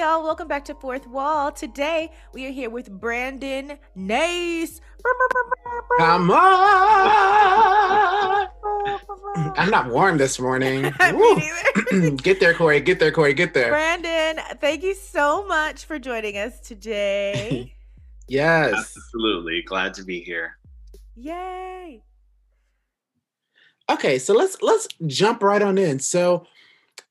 y'all. Welcome back to Fourth Wall. Today, we are here with Brandon Nase. Come on. I'm not warm this morning. get there, Corey. Get there, Corey. Get there. Brandon, thank you so much for joining us today. yes. Absolutely. Glad to be here. Yay. Okay, so let's let's jump right on in. So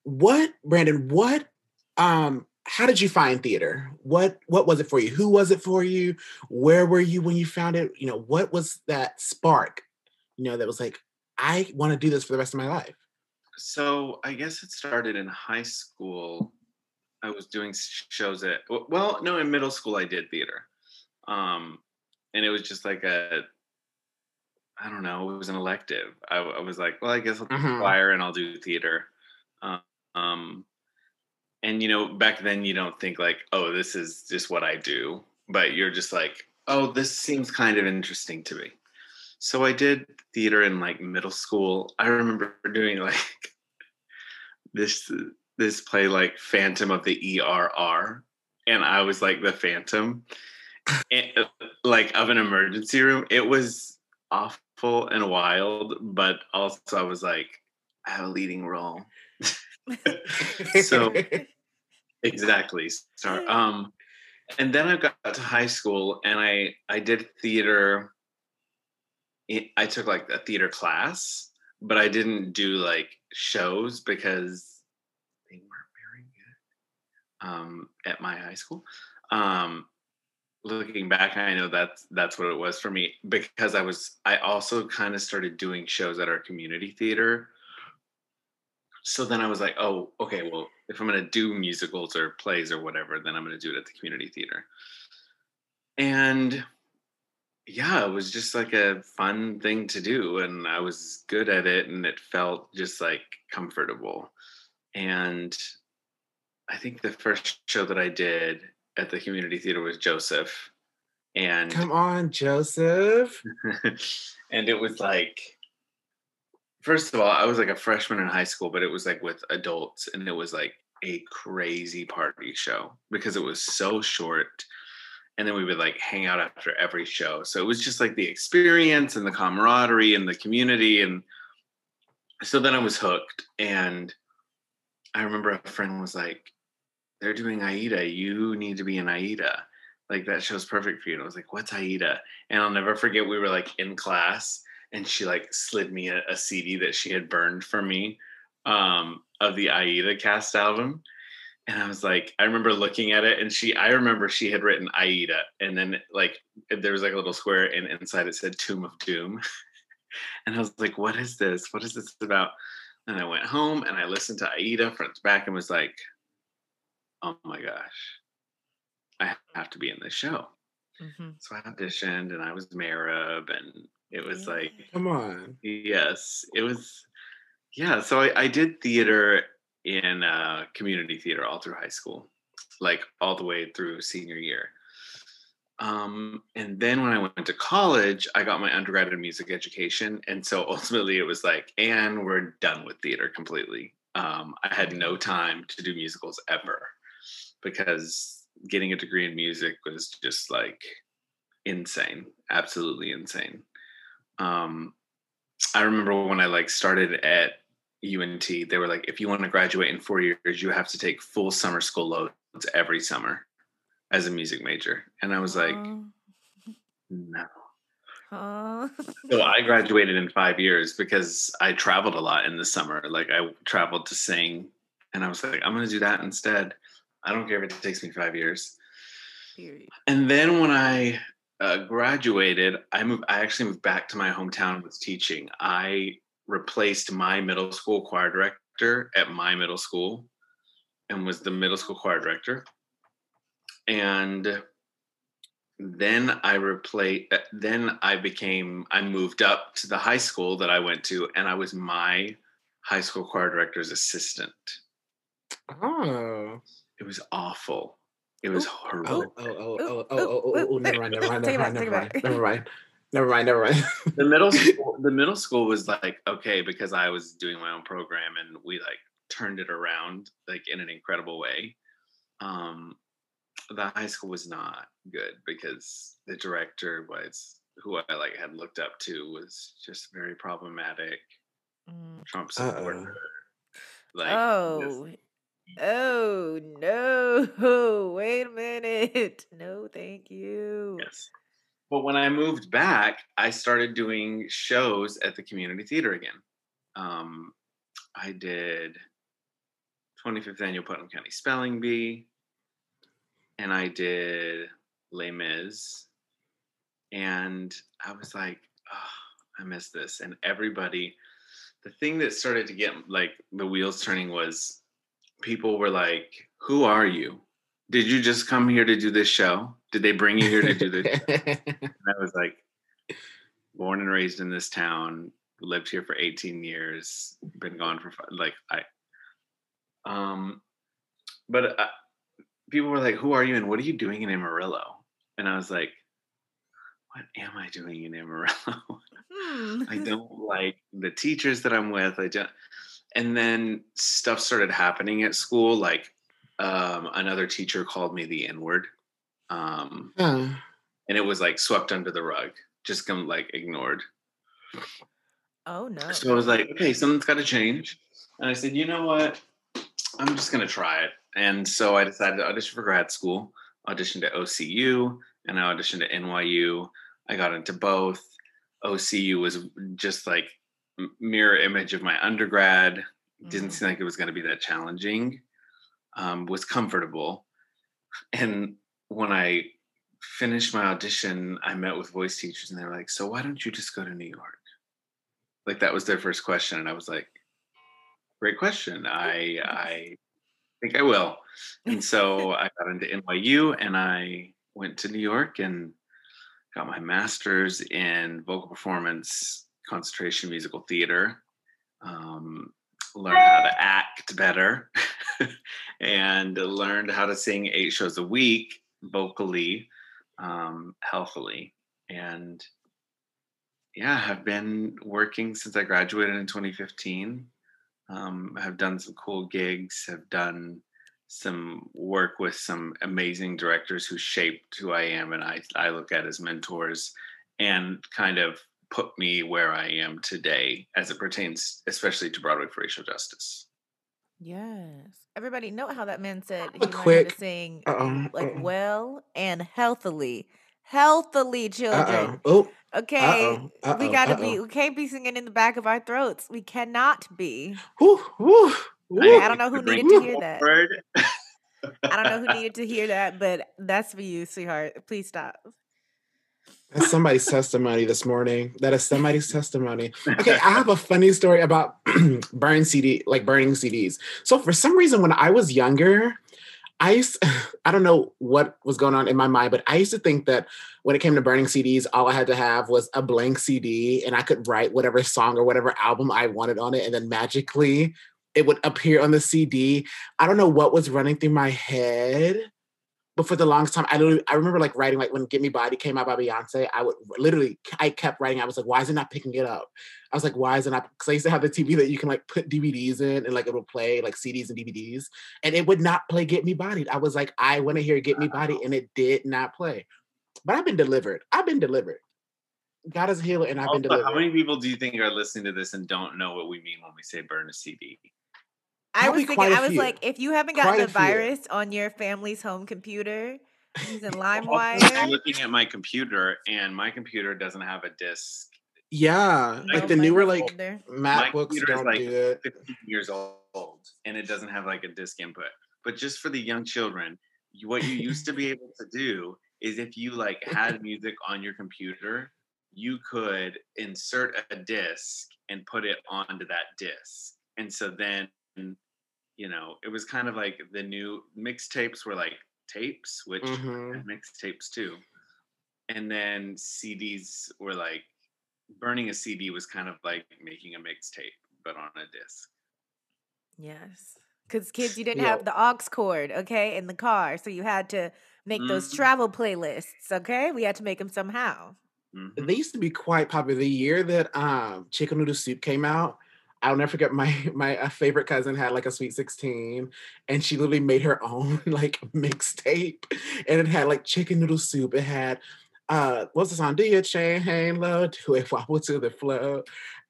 what Brandon, what um how did you find theater? What what was it for you? Who was it for you? Where were you when you found it? You know, what was that spark? You know, that was like, I want to do this for the rest of my life. So I guess it started in high school. I was doing shows at well, no, in middle school I did theater. Um and it was just like a I don't know, it was an elective. I, I was like, well, I guess I'll do mm-hmm. choir and I'll do theater. Um, and you know, back then you don't think like, oh, this is just what I do, but you're just like, oh, this seems kind of interesting to me. So I did theater in like middle school. I remember doing like this this play like Phantom of the ERR, and I was like the Phantom, and, uh, like of an emergency room. It was awful and wild, but also I was like, I have a leading role. so exactly. Sorry. Um, and then I got to high school and I I did theater. I took like a theater class, but I didn't do like shows because they weren't very good um, at my high school. Um, looking back, I know that's that's what it was for me because I was I also kind of started doing shows at our community theater so then I was like, oh, okay, well, if I'm going to do musicals or plays or whatever, then I'm going to do it at the community theater. And yeah, it was just like a fun thing to do. And I was good at it and it felt just like comfortable. And I think the first show that I did at the community theater was Joseph. And come on, Joseph. and it was like, first of all, I was like a freshman in high school, but it was like with adults, and it was like a crazy party show because it was so short. And then we would like hang out after every show. So it was just like the experience and the camaraderie and the community. And so then I was hooked. And I remember a friend was like, they're doing Aida. You need to be in Aida. Like that show's perfect for you. And I was like, what's Aida? And I'll never forget we were like in class and she like slid me a, a CD that she had burned for me um, of the Aida cast album. And I was like, I remember looking at it, and she, I remember she had written Aida, and then like there was like a little square, and inside it said Tomb of Doom. and I was like, what is this? What is this about? And I went home and I listened to Aida front to back and was like, oh my gosh, I have to be in this show. Mm-hmm. So I auditioned and I was Mereb and it was yeah. like, come on. Yes, it was. Yeah, so I, I did theater in uh, community theater all through high school, like all the way through senior year. Um, and then when I went to college, I got my undergraduate music education. And so ultimately it was like, and we're done with theater completely. Um, I had no time to do musicals ever because getting a degree in music was just like insane, absolutely insane um, I remember when I like started at UNT, they were like, if you want to graduate in four years, you have to take full summer school loads every summer as a music major. And I was like, no. so I graduated in five years because I traveled a lot in the summer. Like I traveled to sing, and I was like, I'm going to do that instead. I don't care if it takes me five years. And then when I uh, graduated, I moved. I actually moved back to my hometown with teaching. I replaced my middle school choir director at my middle school, and was the middle school choir director. And then I replaced. Uh, then I became. I moved up to the high school that I went to, and I was my high school choir director's assistant. Oh, it was awful it was horrible. Oh, oh, oh, oh, oh, oh, oh, oh, never mind, never mind, never mind, never mind, never mind. Never mind, never mind. the middle school, the middle school was like okay because I was doing my own program and we like turned it around like in an incredible way. um, the high school was not good because the director was who I like had looked up to was just very problematic. Mm. Trump Uh-oh. supporter. Like oh, oh no! Wait a minute. No, thank you. Yes. But when I moved back, I started doing shows at the community theater again. Um, I did 25th annual Putnam County Spelling Bee, and I did Les Mis, and I was like, oh, I miss this. And everybody, the thing that started to get like the wheels turning was people were like, "Who are you? Did you just come here to do this show? Did they bring you here to do this?" And I was like, born and raised in this town, lived here for 18 years, been gone for five, like I, um, but uh, people were like, "Who are you and what are you doing in Amarillo?" And I was like, "What am I doing in Amarillo? Hmm. I don't like the teachers that I'm with. I don't." And then stuff started happening at school, like um, another teacher called me the N word. Um, Uh, and it was like swept under the rug, just come like ignored. Oh no. So I was like, okay, something's got to change. And I said, you know what? I'm just gonna try it. And so I decided to audition for grad school, auditioned at OCU, and I auditioned at NYU. I got into both. OCU was just like m- mirror image of my undergrad. Didn't Mhm. seem like it was going to be that challenging. Um, was comfortable, and when I finished my audition, I met with voice teachers, and they were like, "So why don't you just go to New York?" Like that was their first question, and I was like, "Great question. I I think I will." And so I got into NYU, and I went to New York and got my master's in vocal performance, concentration, musical theater. Um, learned how to act better, and learned how to sing eight shows a week vocally, um, healthily, and yeah, have been working since I graduated in 2015. Um, have done some cool gigs. Have done some work with some amazing directors who shaped who I am, and I I look at as mentors, and kind of put me where I am today, as it pertains, especially to Broadway for racial justice. Yes. Everybody note how that man said he A learned how to quick- sing uh-oh, like uh-oh. well and healthily. Healthily, children. Uh-oh. Oh, Okay. uh-oh, uh-oh, we gotta be uh-oh. we can't be singing in the back of our throats. We cannot be. whew, whew, whew. I don't know who needed to hear that. I don't know who needed to hear that, but that's for you, sweetheart. Please stop. That's somebody's testimony this morning. That is somebody's testimony. Okay, I have a funny story about burning CD, like burning CDs. So for some reason, when I was younger, I used, I don't know what was going on in my mind, but I used to think that when it came to burning CDs, all I had to have was a blank CD and I could write whatever song or whatever album I wanted on it, and then magically it would appear on the CD. I don't know what was running through my head, but for the longest time, I literally, I remember like writing like when "Get Me Body" came out by Beyonce. I would literally, I kept writing. I was like, why is it not picking it up? I was like, why is it not? Because I used to have the TV that you can like put DVDs in and like it would play like CDs and DVDs, and it would not play "Get Me Bodied." I was like, I want to hear "Get Me Bodied," and it did not play. But I've been delivered. I've been delivered. God is a healer, and I've been delivered. how many people do you think are listening to this and don't know what we mean when we say burn a CD? I was Probably thinking, quite a I was few. like, if you haven't gotten Quite a a virus on your family's home computer using LimeWire. I'm looking at my computer, and my computer doesn't have a disk. yeah, No, like the newer like either. MacBooks computer is, don't like, do it. 15 years old, and it doesn't have like a disk input. But just for the young children, what you used to be able to do is if you like had music on your computer, you could insert a disc and put it onto that disc. And so then, you know, it was kind of like the new mixtapes were like tapes, which Mhm. mixtapes too. And then CDs were like burning a CD was kind of like making a mixtape, but on a disc. Yes. Because kids, you didn't Yo. have the aux cord, okay, in the car. So you had to make those Mhm. travel playlists, okay? We had to make them somehow. Mhm. they used to be quite popular. The year that um Chicken Noodle Soup came out, I'll never forget my my uh, favorite cousin had like a sweet 16 and she literally made her own like mixtape and it had like chicken noodle soup. It had uh what's the song? Do your chain hang low, do it wobble to the flow.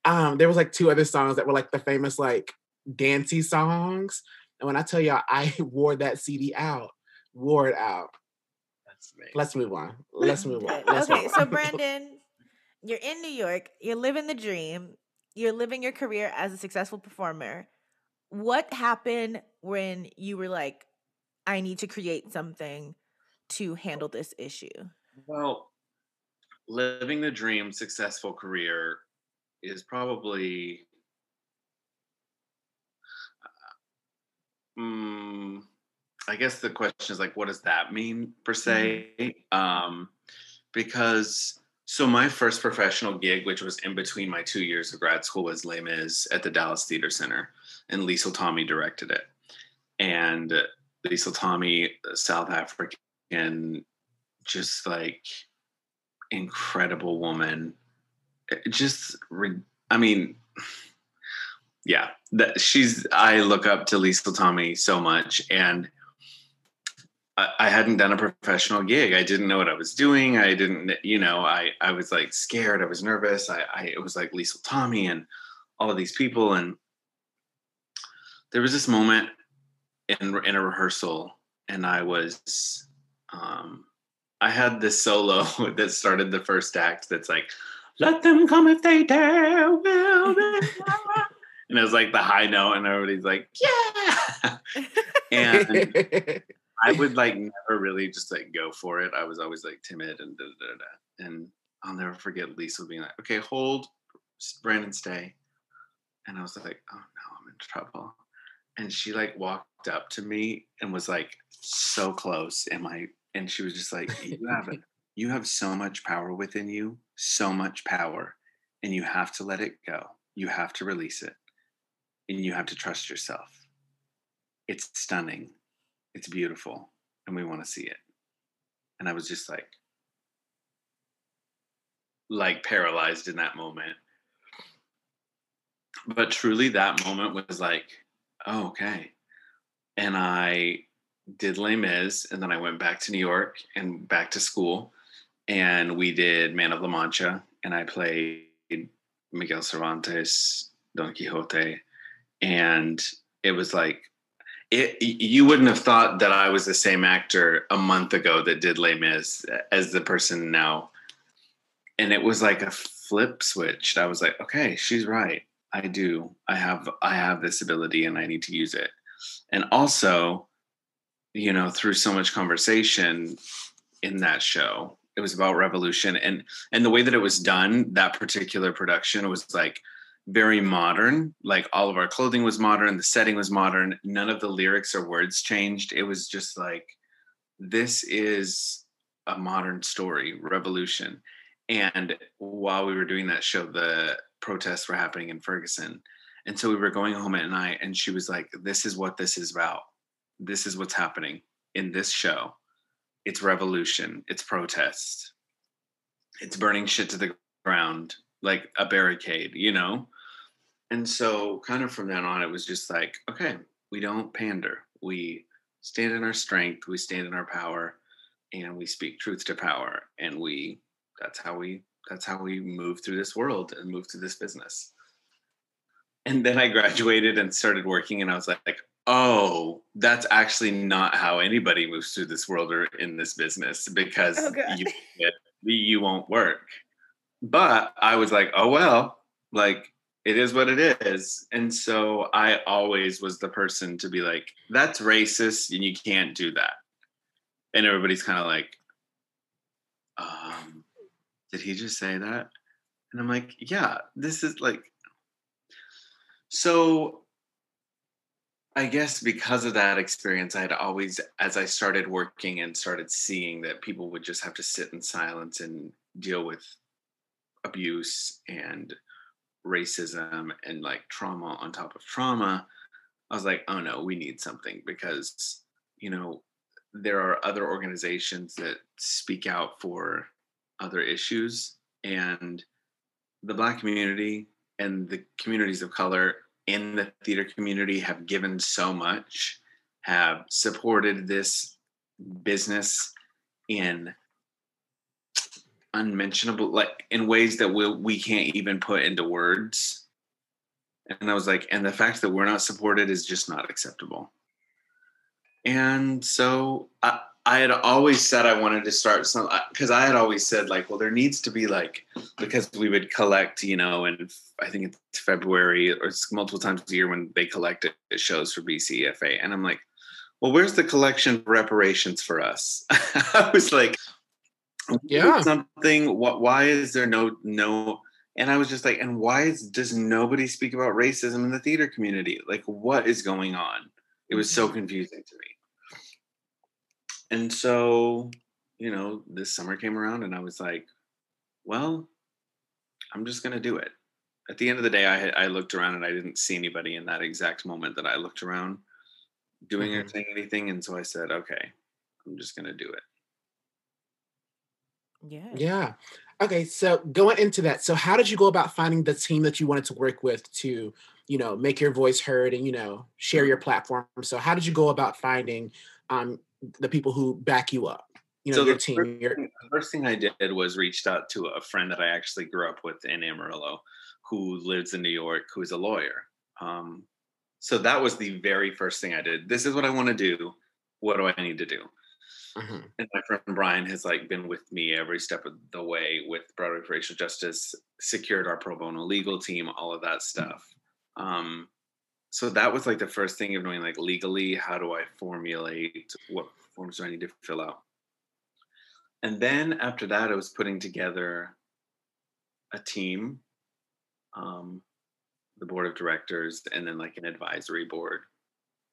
Um, there was like two other songs that were like the famous like dancey songs. And when I tell y'all, I wore that CD out, wore it out. Let's move on. Let's move on. Let's okay, move so. Brandon, you're in New York, you're living the dream, you're living your career as a successful performer. What happened when you were like, I need to create something to handle this issue? Well, living the dream, successful career is probably. Mm, I guess the question is like, what does that mean per se? Um, because so my first professional gig, which was in between my two years of grad school, was Les Mis at the Dallas Theater Center, and Liesl Tommy directed it. And Liesl Tommy, South African, just like incredible woman. It Just, I mean, yeah, that she's. I look up to Liesl Tommy so much, and I, I hadn't done a professional gig. I didn't know what I was doing. I didn't, you know, I I was like scared. I was nervous. I, I it was like Liesl Tommy and all of these people, and there was this moment in in a rehearsal, and I was, um, I had this solo that started the first act. That's like, "Let them come if they dare, will they?" and it was like the high note, and everybody's like, "Yeah!" and I would like never really just like go for it. I was always like timid and da da da. da. And I'll never forget Liesl being like, "Okay, hold, Brandon, stay." And I was like, "Oh no, I'm in trouble." And she like walked up to me and was like so close, and my and she was just like, "You have it. You have so much power within you, so much power, and you have to let it go. You have to release it, and you have to trust yourself. It's stunning." It's beautiful and we want to see it. And i was just like like paralyzed in that moment. But truly that moment was like oh, okay. And i did Les Mis and then i went back to new york and back to school and we did man of la mancha and i played miguel cervantes don quixote and it was like it, you wouldn't have thought that I was the same actor a month ago that did Les Mis as the person now. And it was like a flip switch. I was like, okay, she's right. I do. I have I have this ability and I need to use it. And also, you know, through so much conversation in that show, it was about revolution and and the way that it was done, that particular production was like very modern. Like all of our clothing was modern, the setting was modern. None of the lyrics or words changed. It was just like, this is a modern story, revolution. And while we were doing that show, the protests were happening in Ferguson. And so we were going home at night, and she was like, This is what this is about. This is what's happening in this show. It's revolution, it's protest, it's burning shit to the ground like a barricade, you know? And so, kind of from then on, it was just like, okay, we don't pander. We stand in our strength, we stand in our power, and we speak truth to power. And we, that's how we, that's how we move through this world and move through this business. And then I graduated and started working, and I was like, oh, that's actually not how anybody moves through this world or in this business because Oh, you, you won't work. But I was like, oh, well, like it is what it is. And so I always was the person to be like, that's racist and you can't do that. And everybody's kind of like, um, did he just say that? And I'm like, yeah, this is like, so I guess because of that experience, I had always, as I started working and started seeing that people would just have to sit in silence and deal with abuse and racism and like trauma on top of trauma, I was like, oh no, we need something because, you know, there are other organizations that speak out for other issues and the black community and the communities of color in the theater community have given so much, have supported this business in unmentionable like in ways that we we can't even put into words. And i was like and the fact that we're not supported is just not acceptable. And so i i had always said i wanted to start some because i had always said like well there needs to be like because we would collect you know and i think it's february or it's multiple times a year when they collect it, it shows for BC/EFA and i'm like well where's the collection reparations for us? I was like yeah. something what why is there no no and i was just like and why is, does nobody speak about racism in the theater community? Like what is going on? It was so Mhm. confusing to me. And so you know this summer came around and i was like well i'm just going to do it. At the end of the day I, I looked around and i didn't see anybody in that exact moment that i looked around doing or Mhm. saying anything and so i said okay i'm just going to do it Yeah. Yeah. Okay, so going into that, so how did you go about finding the team that you wanted to work with to, you know, make your voice heard and you know share your platform? So how did you go about finding um the people who back you up? You know, So your the team. first Your the first thing I did was reached out to a friend that I actually grew up with in Amarillo, who lives in New York, who is a lawyer. Um, so that was the very first thing I did. This is what I want to do. What do I need to do? Mhm. And my friend Brian has like been with me every step of the way with Broadway for Racial Justice, secured our pro bono legal team, all of that stuff. Um, so that was like the first thing of knowing like legally, how do I formulate what forms do I need to fill out? And then after that, I was putting together a team, um, the board of directors, and then like an advisory board.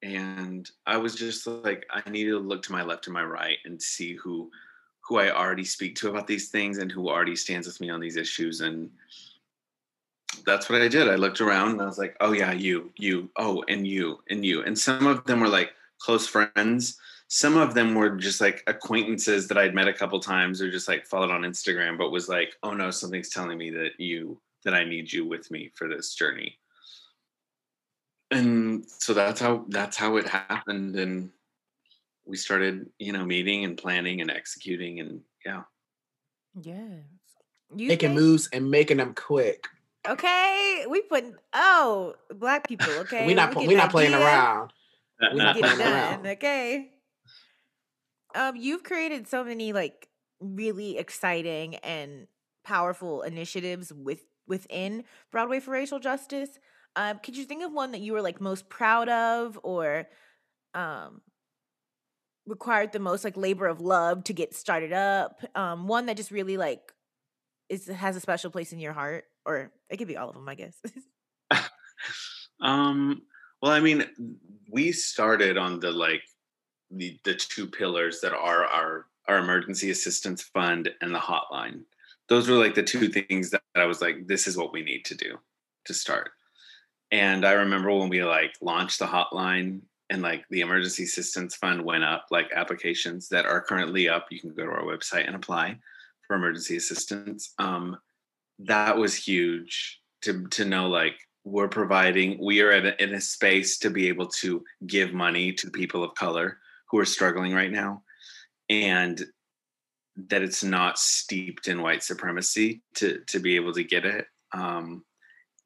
And I was just like, I needed to look to my left and my right and see who who I already speak to about these things and who already stands with me on these issues. And that's what I did. I looked around and I was like, oh yeah, you, you, oh, and you, and you. And some of them were like close friends. Some of them were just like acquaintances that I'd met a couple times or just like followed on Instagram, but was like, oh no, something's telling me that you, that I need you with me for this journey. And so that's how that's how it happened. And we started, you know, meeting and planning and executing and yeah. Yes. You making think- moves and making them quick. Okay, we put oh black people. Okay, we not get we an not playing around. We not Get playing around. Okay. Um, you've created so many like really exciting and powerful initiatives with within Broadway for Racial Justice. Um, could you think of one that you were like most proud of, or um, required the most like labor of love to get started up? Um, one that just really like is has a special place in your heart, or it could be all of them, I guess. Um, well, I mean, we started on the like the the two pillars that are our our emergency assistance fund and the hotline. Those were like the two things that I was like, this is what we need to do to start. And I remember when we like launched the hotline and like the emergency assistance fund went up, like applications that are currently up. You can go to our website and apply for emergency assistance. Um, that was huge to to know like we're providing we are a, in a space to be able to give money to people of color who are struggling right now and that it's not steeped in white supremacy to to be able to get it um,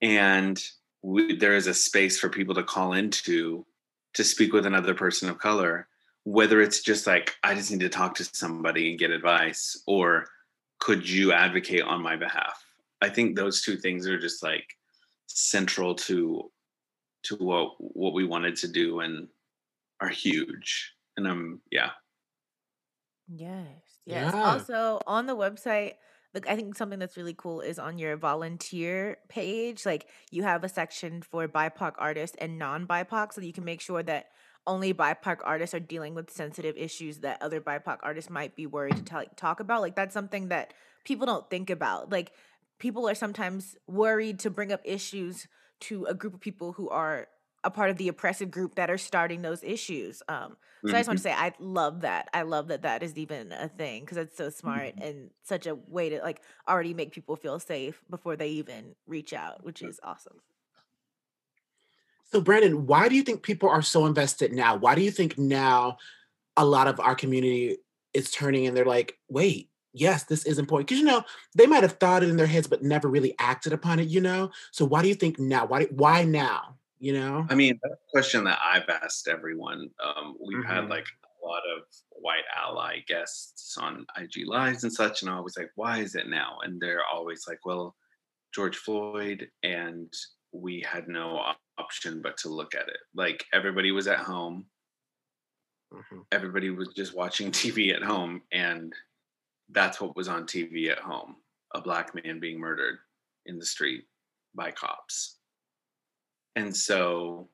and we, there is a space for people to call into to speak with another person of color whether it's just like i just need to talk to somebody and get advice or could you advocate on my behalf i think those two things are just like central to to what what we wanted to do and are huge and i'm yeah Yes. Yes. Yeah. Also on the website, look, I think something that's really cool is on your volunteer page. Like you have a section for BIPOC artists and non-BIPOC, so you can make sure that only BIPOC artists are dealing with sensitive issues that other BIPOC artists might be worried to tell, talk about. Like that's something that people don't think about. Like people are sometimes worried to bring up issues to a group of people who are a part of the oppressive group that are starting those issues. Um, so mm-hmm. I just want to say I love that. I love that that is even a thing because it's so smart mm-hmm. and such a way to like already make people feel safe before they even reach out, which is awesome. So Brandon, why do you think people are so invested now? Why do you think now a lot of our community is turning and they're like, wait, yes, this is important. Because you know, they might have thought it in their heads but never really acted upon it, you know? So why do you think now? Why why now? You know? I mean that's a question that i've asked everyone um, we've mm-hmm. had like a lot of white ally guests on ig lives and such and i was like why is it now? And they're always like well george floyd and we had no option but to look at it. Like everybody was at home. Mm-hmm. everybody was just watching tv at home and that's what was on tv at home a black man being murdered in the street by cops and so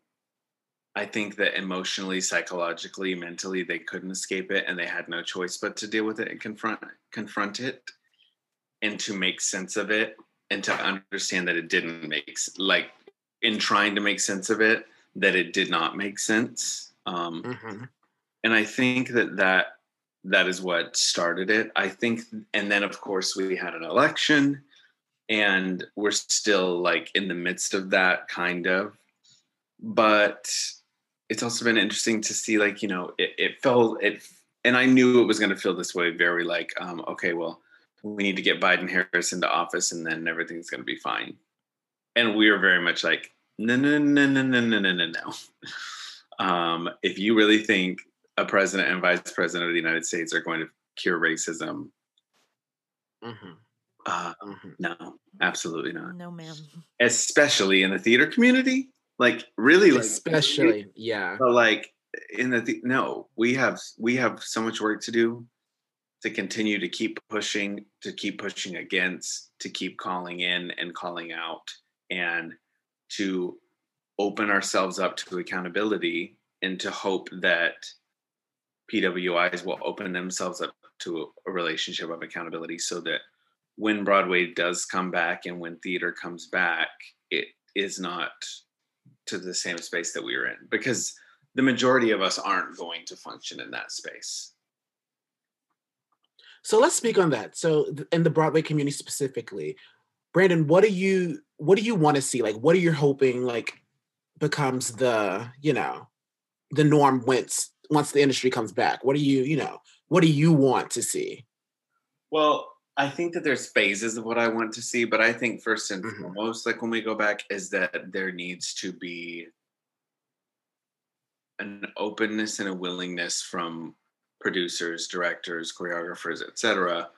I think that emotionally, psychologically, mentally, they couldn't escape it and they had no choice but to deal with it and confront confront it and to make sense of it and to understand that it didn't make like in trying to make sense of it that it did not make sense um, mm-hmm. and i think that that that is what started it i think and then of course we had an election and we're still like in the midst of that kind of. But it's also been interesting to see like you know it, it felt it and i knew it was going to feel this way very like um, okay well we need to get biden harris into office and then everything's going to be fine. And we were very much like no no no no no no no no no. Um, if you really think a president and vice president of the united states are going to cure racism mm-hmm. Uh, mm-hmm. No, absolutely not. No, ma'am. Especially in the theater community, like really, like, especially, yeah. But like in the, the no, we have we have so much work to do to continue to keep pushing, to keep pushing against, to keep calling in and calling out, and to open ourselves up to accountability and to hope that PWIs will open themselves up to a relationship of accountability so that when Broadway does come back and when theater comes back, it is not to the same space that we were in because the majority of us aren't going to function in that space. So let's speak on that. So in the Broadway community specifically, Brandon, what do you what do you want to see? Like what are you hoping like becomes the, you know, the norm once once the industry comes back? What do you, you know, what do you want to see? Well, I think that there's phases of what I want to see, but I think first and mm-hmm. foremost, like when we go back, is that there needs to be an openness and a willingness from producers, directors, choreographers, etc.,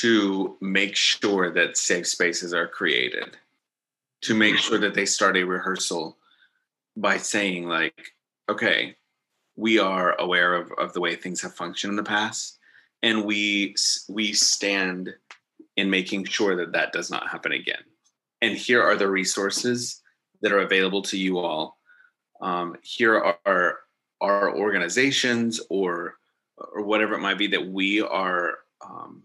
to make sure that safe spaces are created, to make sure that they start a rehearsal by saying like, okay, we are aware of, of the way things have functioned in the past and we we stand in making sure that that does not happen again. And here are the resources that are available to you all. Um, here are our organizations or or whatever it might be that we are um,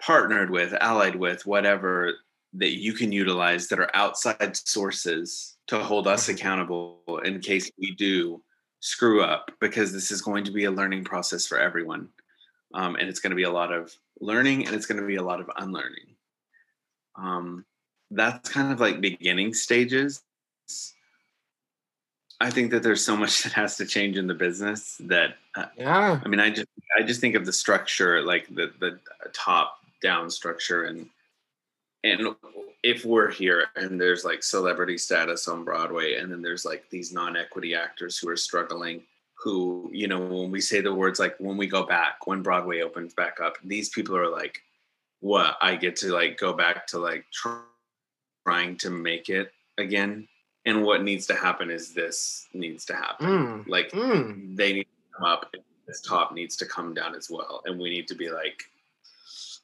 partnered with allied with whatever that you can utilize that are outside sources to hold us mm-hmm. accountable in case we do screw up because this is going to be a learning process for everyone um, and it's going to be a lot of learning and it's going to be a lot of unlearning. Um, that's kind of like beginning stages. I think that there's so much that has to change in the business that uh, yeah. I mean i just i just think of the structure like the the top down structure and and if we're here and there's like celebrity status on broadway and then there's like these non-equity actors who are struggling who, you know, when we say the words like when we go back, when Broadway opens back up, these people are like, what? I get to like go back to like try, trying to make it again. And what needs to happen is this needs to happen. Mm. Like mm. they need to come up, this top needs to come down as well. And we need to be like,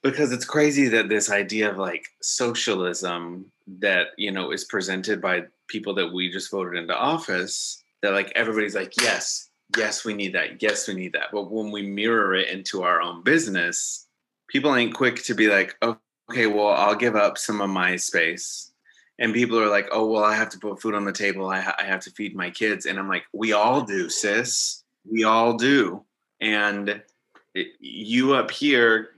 because it's crazy that this idea of like socialism that you know is presented by people that we just voted into office that like everybody's like yes yes, we need that. Yes, we need that. But when we mirror it into our own business, people ain't quick to be like, oh, okay, well, I'll give up some of my space and people are like, "Oh, well, I have to put food on the table. I, ha- I have to feed my kids," and I'm like, "We all do, sis. We all do." And it, you up here,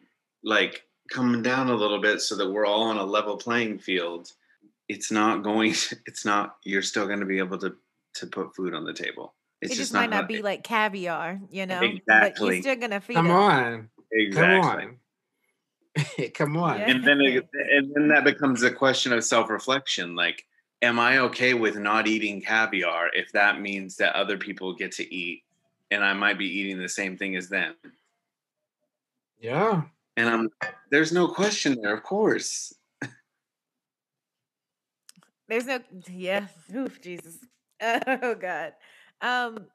like coming down a little bit, so that we're all on a level playing field. It's not going. It's not. You're still going to be able to to put food on the table. It's it just, might not be like caviar, you know. But Exactly. you're still gonna feed Come it. on. exactly. Come on. Come on. Yeah. and then it, and then that becomes a question of self-reflection like am i okay with not eating caviar if that means that other people get to eat and i might be eating the same thing as them Yeah. and i'm there's no question there of course There's no yeah. Oof, Jesus. Oh God. Um,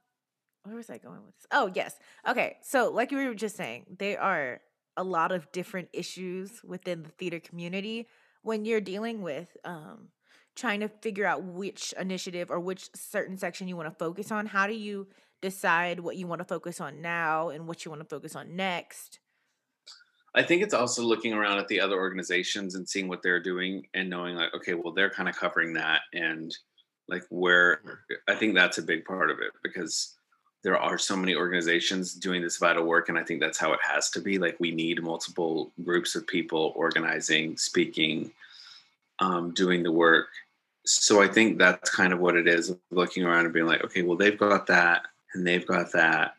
where was I going with this? Oh yes. Okay. So like you were just saying, there are a lot of different issues within the theater community when you're dealing with um trying to figure out which initiative or which certain section you want to focus on. How do you decide what you want to focus on now and what you want to focus on next? i think it's also looking around at the other organizations and seeing what they're doing and knowing like okay well they're kind of covering that and like where i think that's a big part of it because there are so many organizations doing this vital work and i think that's how it has to be. Like we need multiple groups of people organizing speaking um, doing the work. So i think that's kind of what it is looking around and being like okay well they've got that and they've got that.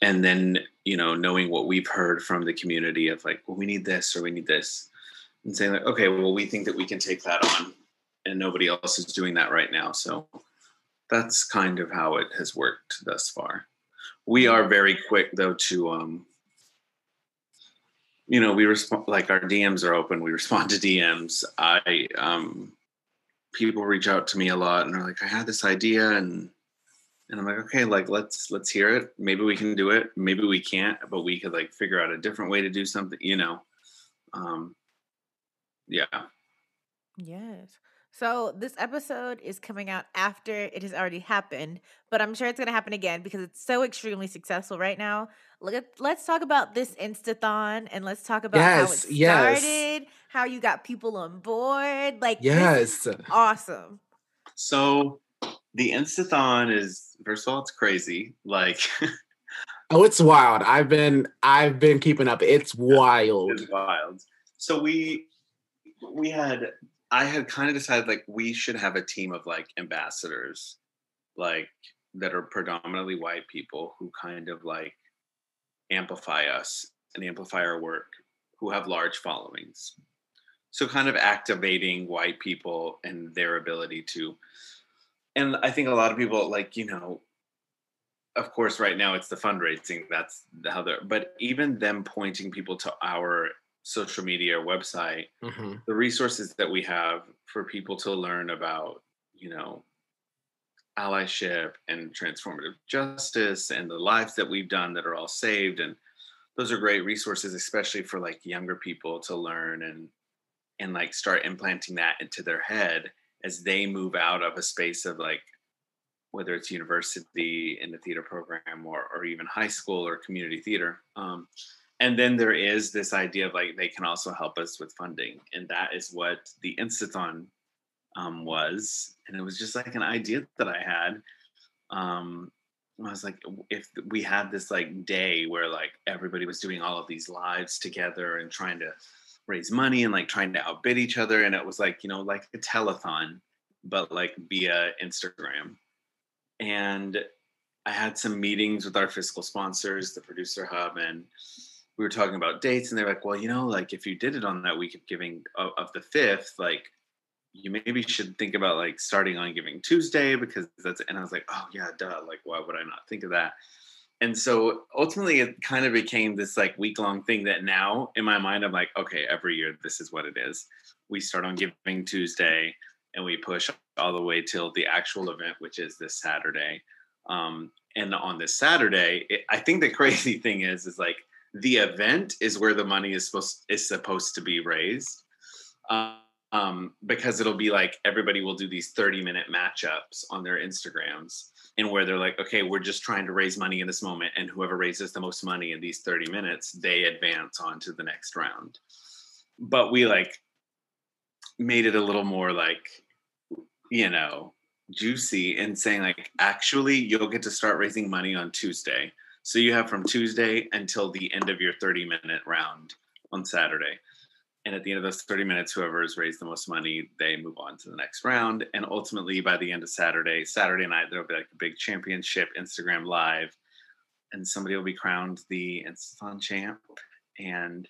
And then you know knowing what we've heard from the community of like well we need this or we need this. And saying like okay well we think that we can take that on and nobody else is doing that right now. So that's kind of how it has worked thus far. We are very quick though to um you know we respond like our dms are open. We respond to dms i um people reach out to me a lot and they're like i had this idea and and i'm like okay like let's let's hear it. Maybe we can do it. Maybe we can't but we could like figure out a different way to do something you know? Um yeah. Yes. So this episode is coming out after it has already happened, but I'm sure it's going to happen again because it's so extremely successful right now. Look at let's talk about this Instathon and let's talk about how Yes, it yes. started, how you got people on board. Like Yes. awesome. so the instathon is first of all it's crazy like Oh, it's wild. I've been I've been keeping up. It's wild. it's wild so we we had i had kind of decided like we should have a team of like ambassadors like that are predominantly white people who kind of like amplify us and amplify our work who have large followings. So kind of activating white people and their ability to and i think a lot of people like you know of course right now it's the fundraising that's how they're but even them pointing people to our social media or website Mhm. the resources that we have for people to learn about you know allyship and transformative justice and the lives that we've done that are all saved and those are great resources especially for like younger people to learn and and like start implanting that into their head as they move out of a space of like whether it's university in the theater program or, or even high school or community theater um, and then there is this idea of like they can also help us with funding and that is what the instathon um, was. And it was just like an idea that i had um, i was like if we had this like day where like everybody was doing all of these lives together and trying to raise money and like trying to outbid each other and it was like you know like a telethon but like via instagram. And i had some meetings with our fiscal sponsors the producer hub and we were talking about dates and they're like well you know like if you did it on that week of giving of, of the fifth like you maybe should think about like starting on giving tuesday because that's and i was like oh yeah duh like why would i not think of that? And so ultimately it kind of became this like week long thing that now in my mind i'm like okay every year this is what it is. We start on giving tuesday and we push all the way till the actual event which is this saturday. Um, and on this saturday it, i think the crazy thing is is like the event is where the money is supposed is supposed to be raised um, because it'll be like everybody will do these 30 minute matchups on their instagrams and where they're like okay we're just trying to raise money in this moment and whoever raises the most money in these 30 minutes they advance on to the next round but we like made it a little more like you know, juicy and saying like actually you'll get to start raising money on Tuesday. So you have from Tuesday until the end of your 30 minute round on Saturday. And at the end of those 30 minutes, whoever has raised the most money, they move on to the next round. And ultimately, by the end of Saturday, Saturday night, there'll be like a big championship Instagram live, and somebody will be crowned the Instathon champ. And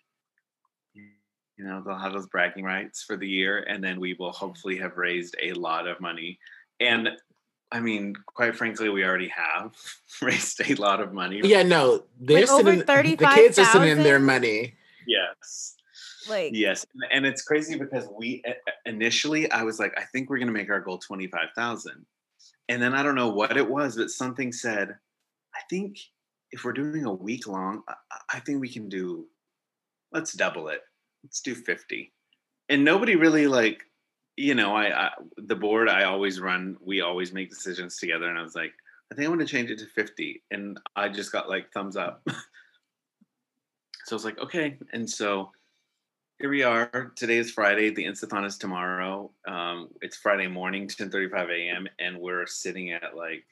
you know they'll have those bragging rights for the year and then we will hopefully have raised a lot of money and i mean quite frankly we already have raised a lot of money Yeah, no, they're Like over sending the kids are sending in their money. yes. Like yes and it's crazy because we uh, initially i was like i think we're going to make our goal 25000 and then i don't know what it was but something said i think if we're doing a week long i, I think we can do let's double it. Let's do 50 and nobody really like you know I, I the board i always run we always make decisions together and i was like i think I want to change it to 50 and i just got like thumbs up so i was like okay and so here we are today is friday the instathon is tomorrow um, it's friday morning 10.35 a.m and we're sitting at like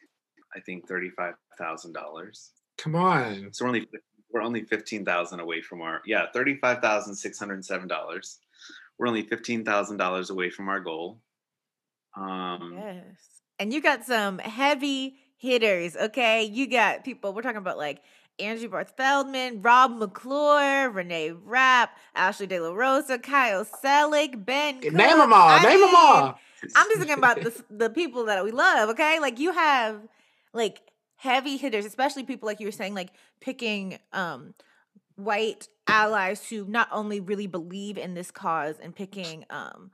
i think $35000 Come on. so we're only we're only fifteen thousand away from our yeah thirty five thousand six hundred seven dollars. We're only fifteen thousand dollars away from our goal. Um, Yes. And you got some heavy hitters, okay? You got people, we're talking about like Andrew Barth Feldman, Rob McClure, Renee Rapp, Ashley De La Rosa, Kyle Selig, Ben. Name Cook. them all. I Name them all. I'm just thinking about the, the people that we love, okay? Like you have like heavy hitters, especially people like you were saying, like picking um white allies who not only really believe in this cause and picking um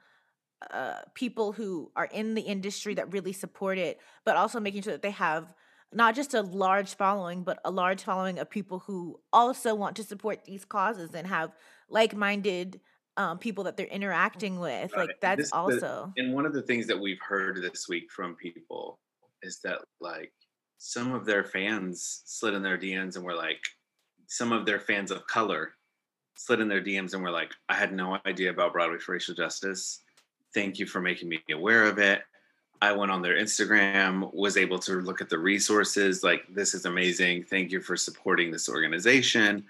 uh people who are in the industry that really support it, but also making sure that they have not just a large following, but a large following of people who also want to support these causes and have like-minded um, people that they're interacting with. Right. Like that's This- the- also and one of the things that we've heard this week from people is that like some of their fans slid in their DMs and were like, some of their fans of color slid in their DMs and were like, I had no idea about Broadway for Racial Justice. Thank you for making me aware of it. I went on their Instagram, was able to look at the resources. Like, this is amazing. Thank you for supporting this organization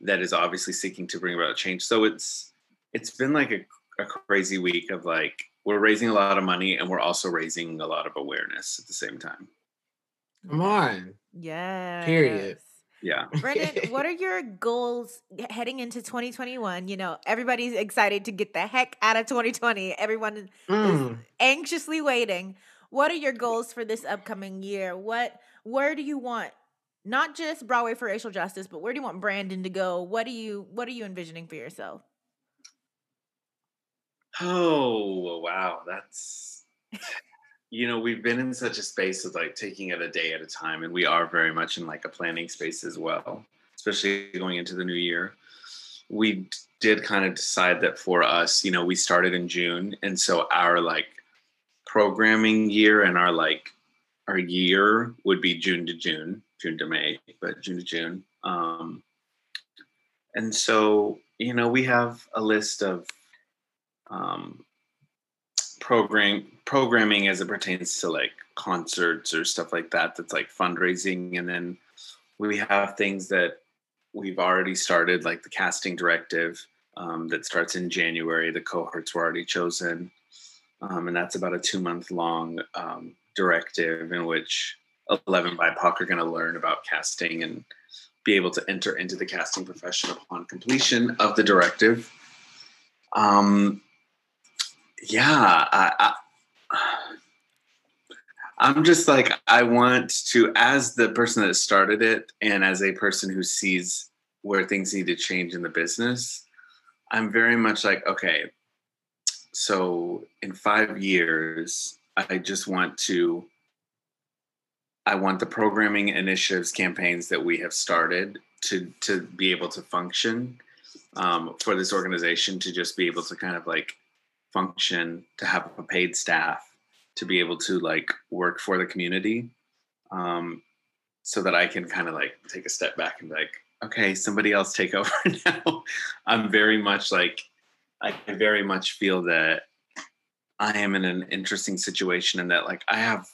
that is obviously seeking to bring about change. So it's it's been like a, a crazy week of like we're raising a lot of money and we're also raising a lot of awareness at the same time. Come on. yeah. Yeah. Brendan, what are your goals heading into 2021? You know, everybody's excited to get the heck out of 2020. Everyone is Mm. anxiously waiting. What are your goals for this upcoming year? What where do you want not just Broadway for racial justice, but where do you want Brandon to go? What do you what are you envisioning for yourself? Oh wow, that's you know we've been in such a space of like taking it a day at a time, and we are very much in like a planning space as well, especially going into the new year. We did kind of decide that for us, you know, we started in June, and so our like programming year and our like our year would be June to June, June to May, but June to June. Um, and so you know we have a list of um, program programming as it pertains to like concerts or stuff like that that's like fundraising and then we have things that we've already started like the casting directive um, that starts in january the cohorts were already chosen um, and that's about a two month long um, directive in which 11 bipoc are going to learn about casting and be able to enter into the casting profession upon completion of the directive. Um, yeah I, I i'm just like i want to as the person that started it and as a person who sees where things need to change in the business i'm very much like okay so in five years i just want to i want the programming initiatives campaigns that we have started to to be able to function um, for this organization to just be able to kind of like function to have a paid staff to be able to like work for the community um, so that i can kind of like take a step back and be like okay somebody else take over now i'm very much like i very much feel that I am in an interesting situation in that like I have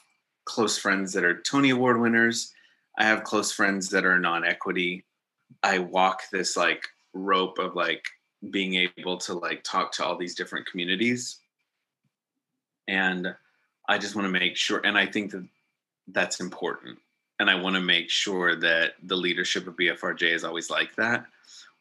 close friends that are Tony Award winners. I have close friends that are non-equity. I walk this like rope of like being able to like talk to all these different communities. And I just want to make sure and I think that that's important. And I want to make sure that the leadership of BFRJ is always like that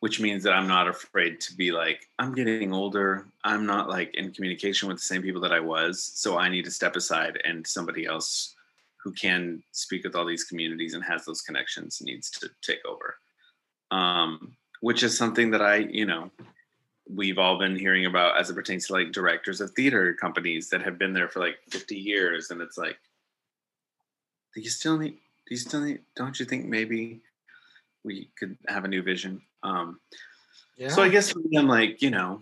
which means that I'm not afraid to be like, I'm getting older. I'm not like in communication with the same people that I was. So I need to step aside and somebody else who can speak with all these communities and has those connections needs to take over. Um, which is something that I, you know, we've all been hearing about as it pertains to like directors of theater companies that have been there for like 50 years. And it's like, do you still need, do you still need, don't you think maybe we could have a new vision? Um, yeah. So I guess I'm like, you know,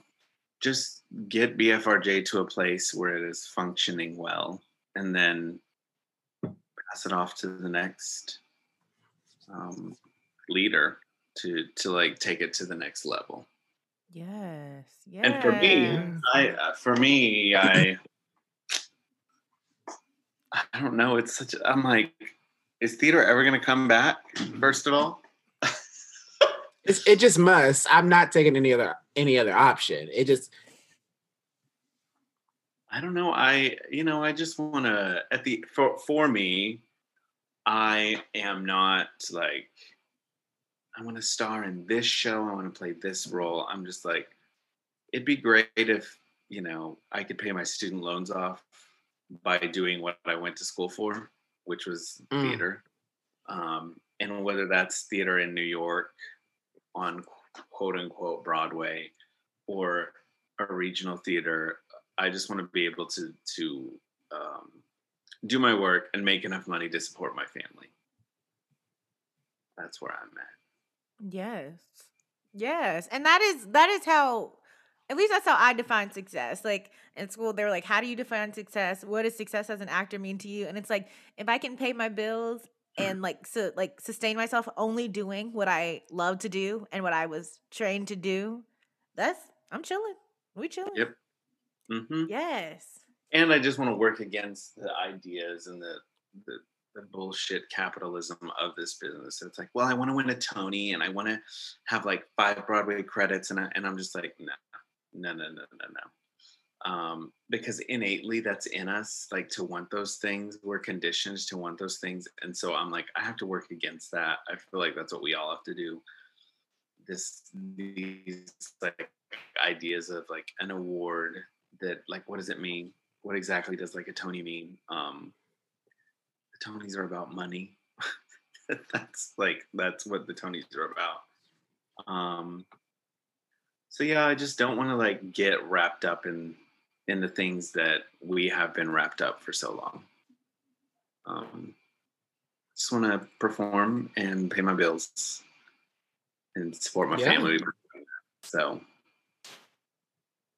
just get BFRJ to a place where it is functioning well, and then pass it off to the next um, leader to to like take it to the next level. Yes. Yes. And for me, I uh, for me, I I don't know. It's such. I'm like, is theater ever going to come back? First of all, it's, it just must. I'm not taking any other any other option. It just. I don't know. I you know I just want to at the for for me, I am not like. I want to star in this show. I want to play this role. I'm just like, it'd be great if you know I could pay my student loans off by doing what I went to school for, which was mm. theater. Um, and whether that's theater in New York on quote unquote Broadway or a regional theater. I just want to be able to to um, do my work and make enough money to support my family. That's where I'm at. Yes. Yes. And that is that is how at least that's how I define success. Like in school, they were like, How do you define success? What does success as an actor mean to you? And it's like, if I can pay my bills and like so like sustain myself only doing what I love to do and what I was trained to do, that's I'm chilling. We chilling. Yep. Mm-hmm. Yes. And I just want to work against the ideas and the, the the bullshit capitalism of this business. It's like, well, I want to win a Tony and I want to have like five Broadway credits, and I, and I'm just like, no, no, no, no, no, no um, because innately that's in us like to want those things. We're conditioned to want those things. And so i'm like i have to work against that. I feel like that's what we all have to do. This these like ideas of like an award that like what does it mean? What exactly does like a tony mean? Um the tonys are about money that's like that's what the tonys are about um so yeah i just don't want to like get wrapped up in in the things that we have been wrapped up for so long. Um, just want to perform and pay my bills and support my yeah. family. So,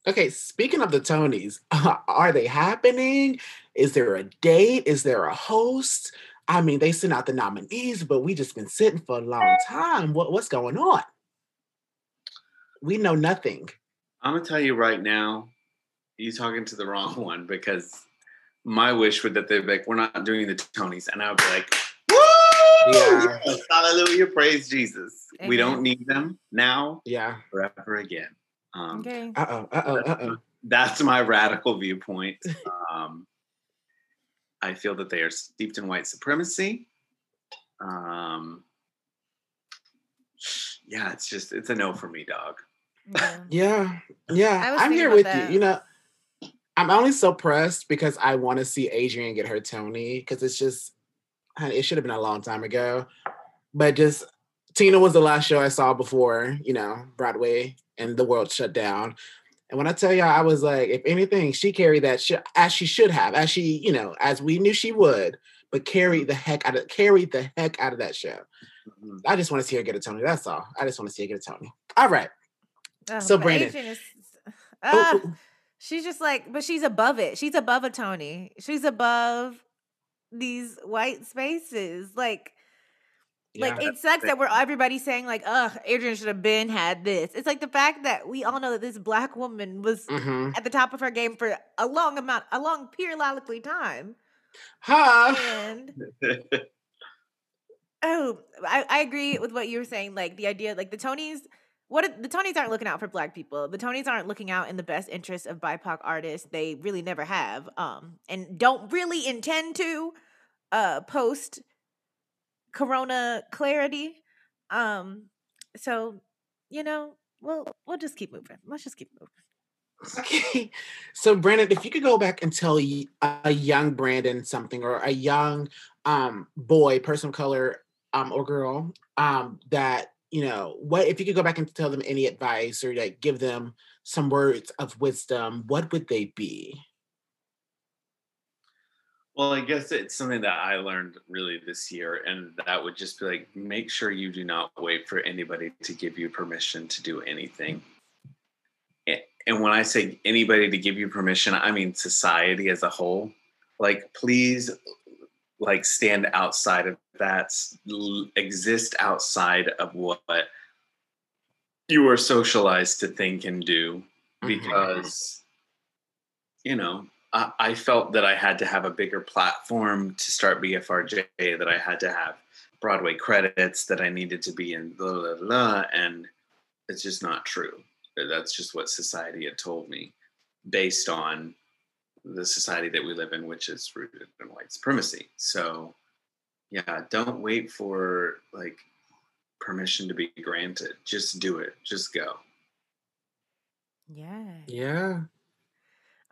okay. Speaking of the Tonys, are they happening? Is there a date? Is there a host? I mean, they sent out the nominees, but we just been sitting for a long time. What, what's going on? We know nothing. I'm gonna tell you right now, you talking to the wrong one because my wish would that they'd be like, we're not doing the Tonys. And I would be like, woo! Yeah. Yes, hallelujah, praise Jesus. Amen. We don't need them now. Yeah. Forever again. Um, okay. Uh-oh, uh-oh, uh-oh. That's my radical viewpoint. Um, I feel that they are steeped in white supremacy. Um, yeah, it's just, it's a no for me, dog. Yeah, yeah. yeah. I'm here with that. you. You know, I'm only so pressed because I want to see Adrienne get her Tony because it's just, it should have been a long time ago. But just Tina was the last show I saw before, you know, Broadway and the world shut down. And when I tell y'all, I was like, if anything, she carried that sh- as she should have, as she, you know, as we knew she would, but carried the heck out of carried the heck out of that show. Mm-hmm. I just want to see her get a Tony. That's all. I just want to see her get a Tony. All right. Oh, so Brandon. Is, uh, She's just like, but she's above it. She's above a Tony. She's above these white spaces. Like, Like Yeah. it sucks that we're everybody saying like, "Ugh, Adrienne should have been had this." It's like the fact that we all know that this black woman was Mhm. at the top of her game for a long amount, a long periodically time, Huh. and oh, I, I agree with what you were saying. Like the idea, like the Tonys, what the Tonys aren't looking out for black people. The Tonys aren't looking out in the best interest of BIPOC artists. They really never have, um, and don't really intend to, uh, post Corona clarity. Um, so you know, we'll we'll just keep moving. Let's just keep moving. Okay. So Brandon, if you could go back and tell a young Brandon something or a young um boy, person of color, um, or girl, um, that you know, what if you could go back and tell them any advice or like give them some words of wisdom, what would they be? Well, I guess it's something that I learned really this year, and that would just be like make sure you do not wait for anybody to give you permission to do anything. And when I say anybody to give you permission, I mean society as a whole. Like, please, like, stand outside of that, exist outside of what you are socialized to think and do Mhm. because you know I, I felt that i had to have a bigger platform to start bfrj that i had to have broadway credits that i needed to be in blah blah blah and it's just not true. That's just what society had told me based on the society that we live in which is rooted in white supremacy. So yeah don't wait for like permission to be granted. Just do it. Just go. Yeah. Yeah.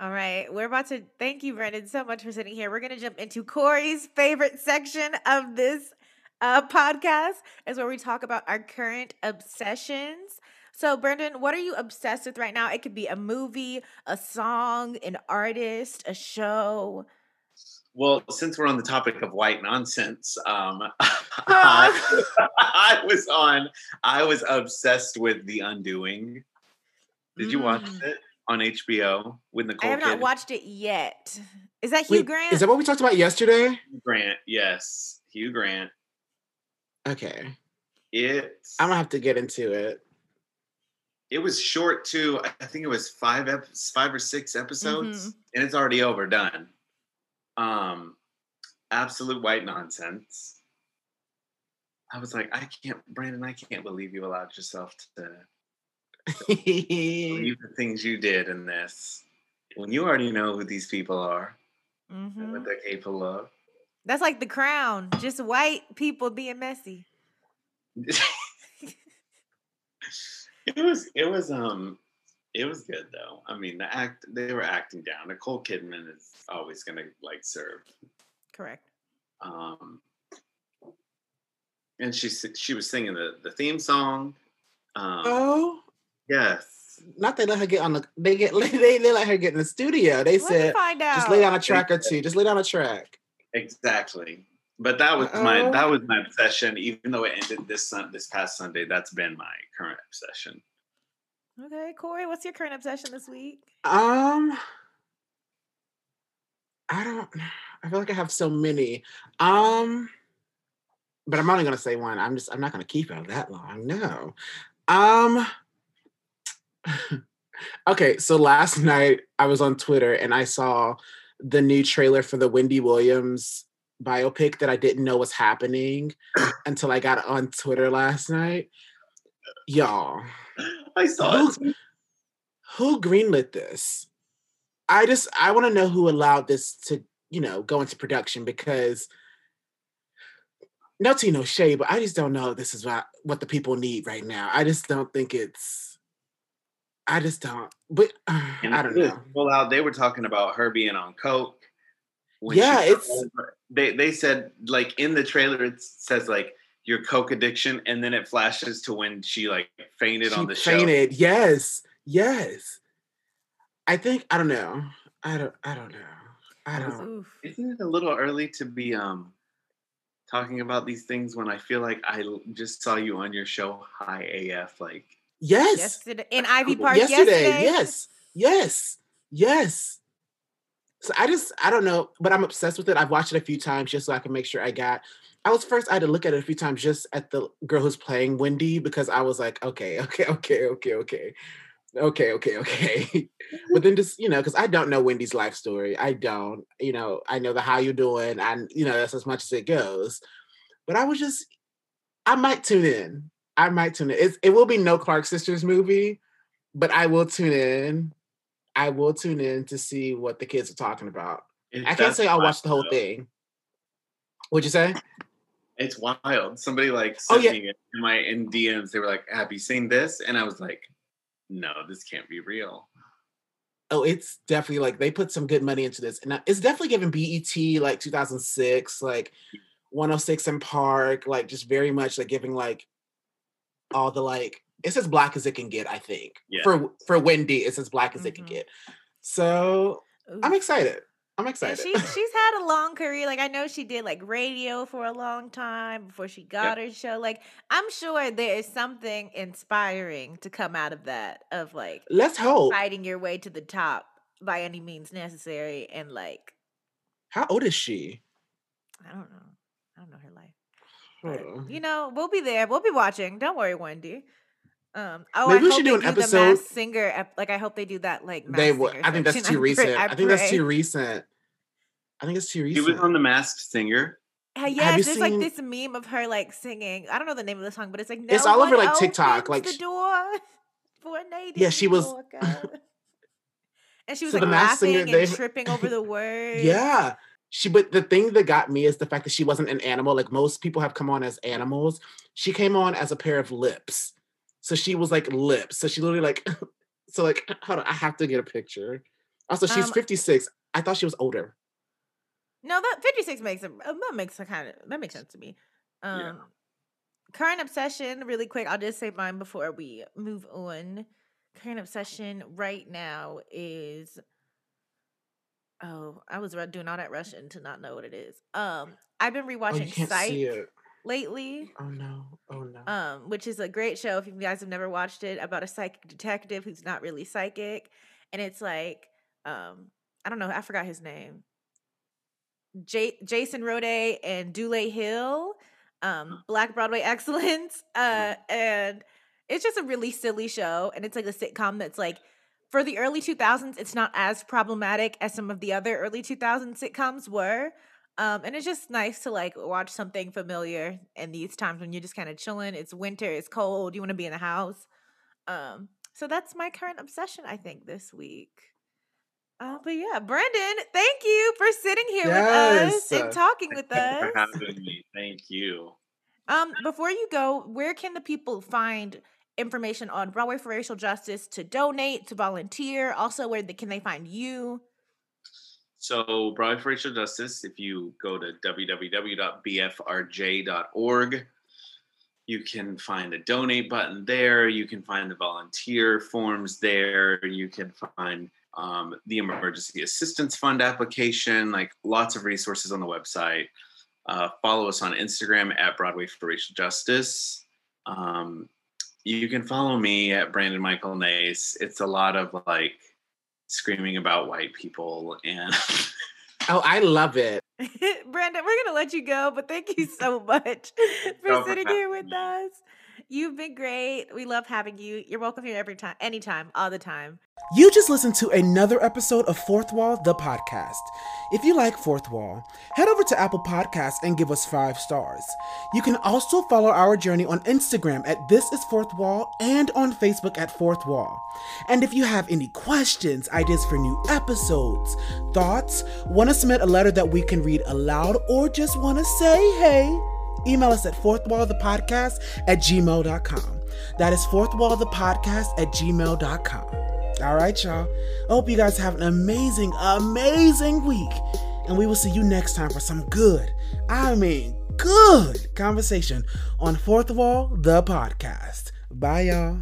All right, we're about to thank you, Brendan, so much for sitting here. We're going to jump into Corey's favorite section of this uh, podcast, is where we talk about our current obsessions. So, Brendan, what are you obsessed with right now? It could be a movie, a song, an artist, a show. Well, since we're on the topic of white nonsense, um, I, I was on. I was obsessed with The Undoing. Did you watch Mm. it on HBO with the. I have not Kidman? watched it yet. Is that Hugh Wait, Grant? Is that what we talked about yesterday? Hugh Grant, yes, Hugh Grant. Okay. It's I'm gonna have to get into it. it was short too. I I think it was five ep- five or six episodes, Mhm. and it's already over done. Um, absolute white nonsense. I was like, I can't, Brandon, I can't believe you allowed yourself to believe the things you did in this when you already know who these people are and Mhm. what they're capable of. That's like the crown, just white people being messy. it was it was um it was good though. I mean the act they were acting down. Nicole Kidman is always gonna like serve. Correct. Um and she she was singing the, the theme song. Um Oh, yes. not they let her get on the they get they, they let her get in the studio. They Let said find out. just lay down a track or two. Just lay down a track. Exactly. But that was my Uh-oh. that was my obsession. Even though it ended this sun this past Sunday, that's been my current obsession. Okay, Corey, what's your current obsession this week? Um, I don't. I feel like I have so many. Um, but I'm only gonna say one. I'm just. I'm not gonna keep it that long. No. Um. okay, so last night I was on Twitter and I saw the new trailer for the Wendy Williams biopic that I didn't know was happening until I got on Twitter last night. Y'all I saw it. who, who greenlit this? I just I want to know who allowed this to you know go into production because no tea no shade, but I just don't know if this is what what the people need right now. I just don't think it's. I just don't. But And I don't know. full out. They were talking about her being on coke. when Yeah, it's- over. They they said like in the trailer it says like your coke addiction, and then it flashes to when she like fainted She on the show. fainted. Yes, yes. I think I don't know. I don't. I don't know. I don't. Oof. Isn't it a little early to be um talking about these things when I feel like I just saw you on your show High AF like Yes. In Ivy Park yesterday, yesterday. Yes. Yes. Yes. So I just I don't know, but I'm obsessed with it. I've watched it a few times just so I can make sure I got. I was first I had to look at it a few times just at the girl who's playing Wendy because I was like, okay, okay, okay, okay, okay. Okay, okay, okay. but mm-hmm. then just, you know, because I don't know Wendy's life story. I don't, you know, I know the how you doing. and you know, that's as much as it goes. But I was just I might tune in. I might tune in. It's, it will be no Clark sisters movie, but I will tune in. I will tune in to see what the kids are talking about. It- I can't say I'll watch the whole though. thing. What'd you say? It's wild. Somebody like Oh, sent yeah. me in my in DMs. They were like, "Have you seen this?" And I was like, "No, this can't be real." Oh, it's definitely like they put some good money into this, and it's definitely giving BET like 2006, like 106 & Park, like just very much like giving like all the like it's as black as it can get. I think Yeah. for for Wendy, it's as black as it can Mhm. get. So I'm excited. I'm And excited. she she's had a long career. Like I know she did like radio for a long time before she got her show. Like I'm sure there is something inspiring to come out of that of like Let's hope. fighting your way to the top by any means necessary and like How old is she? I don't know. I don't know her life. Huh. But, you know, we'll be there. We'll be watching. Don't worry, Wendy. Um, oh, Maybe I we hope should they do an The episode- Masked Singer, ep- like I hope they do that. Like They Masked would. Singer I think that's too I pray- recent. I, think that's too recent. I think it's too recent. He recent. was on The Masked Singer. Uh, yes, you there's like this meme of her like singing. I don't know the name of the song, but it's like no It's all over, like, TikTok, like, the door for Native Yeah, she was- and she was So like the Masked laughing Singer, and they've- tripping over the words. Yeah. She but the thing that got me is the fact that she wasn't an animal. Like most people have come on as animals. She came on as a pair of lips. So she was like lips. So she literally like so like hold on, I have to get a picture. Also, she's Um, 56. I thought she was older. No, that 56 makes it uh, that makes a kind of that makes sense to me. Um Yeah. current obsession, really quick, I'll just say mine before we move on. Current obsession right now is oh, I was doing all that Russian to not know what it is. Um I've been Oh, rewatching can't Psych lately. Oh no. Oh no. um, which is a great show if you guys have never watched it about a psychic detective who's not really psychic, and it's like um, I don't know, I forgot his name, J- Jason Roday and Dule Hill, um, Black Broadway excellence, uh, and it's just a really silly show, and it's like a sitcom that's like. For the early 2000s, it's not as problematic as some of the other early 2000s sitcoms were. Um, and it's just nice to like watch something familiar in these times when you're just kind of chilling. It's winter, it's cold, you want to be in the house. Um, so that's my current obsession, I think, this week. Uh, but yeah, Brendan, thank you for sitting here with us Yes. and talking with Thank you us. for having me. Thank you. Um, before you go, where can the people find information on Broadway for Racial Justice to donate, to volunteer? Also, where they, can they find you? So, Broadway for Racial Justice, if you go to www.bfrj.org, you can find a donate button there. You can find the volunteer forms there. You can find um, the Emergency Assistance Fund application, like lots of resources on the website. Uh, follow us on Instagram at Broadway for Racial Justice. Um, you can follow me at Brandon Michael Nase. It's a lot of like screaming about white people and Oh, I love it. Brandon, we're gonna let you go, but thank you so much for No, for sitting here with me. us. You've been great. We love having you. You're welcome here every time, anytime, all the time. You just listened to another episode of Fourth Wall, the podcast. If you like Fourth Wall, head over to Apple Podcasts and give us five stars. You can also follow our journey on Instagram at This Is Fourth Wall and on Facebook at Fourth Wall. And if you have any questions, ideas for new episodes, thoughts, want to submit a letter that we can read aloud, or just want to say hey, email us at fourthwallthepodcast at gmail.com. That is fourthwallthepodcast at gmail.com. All right, y'all. I hope you guys have an amazing, amazing week. And we will see you next time for some good, I mean, good conversation on Fourth Wall, the podcast. Bye, y'all.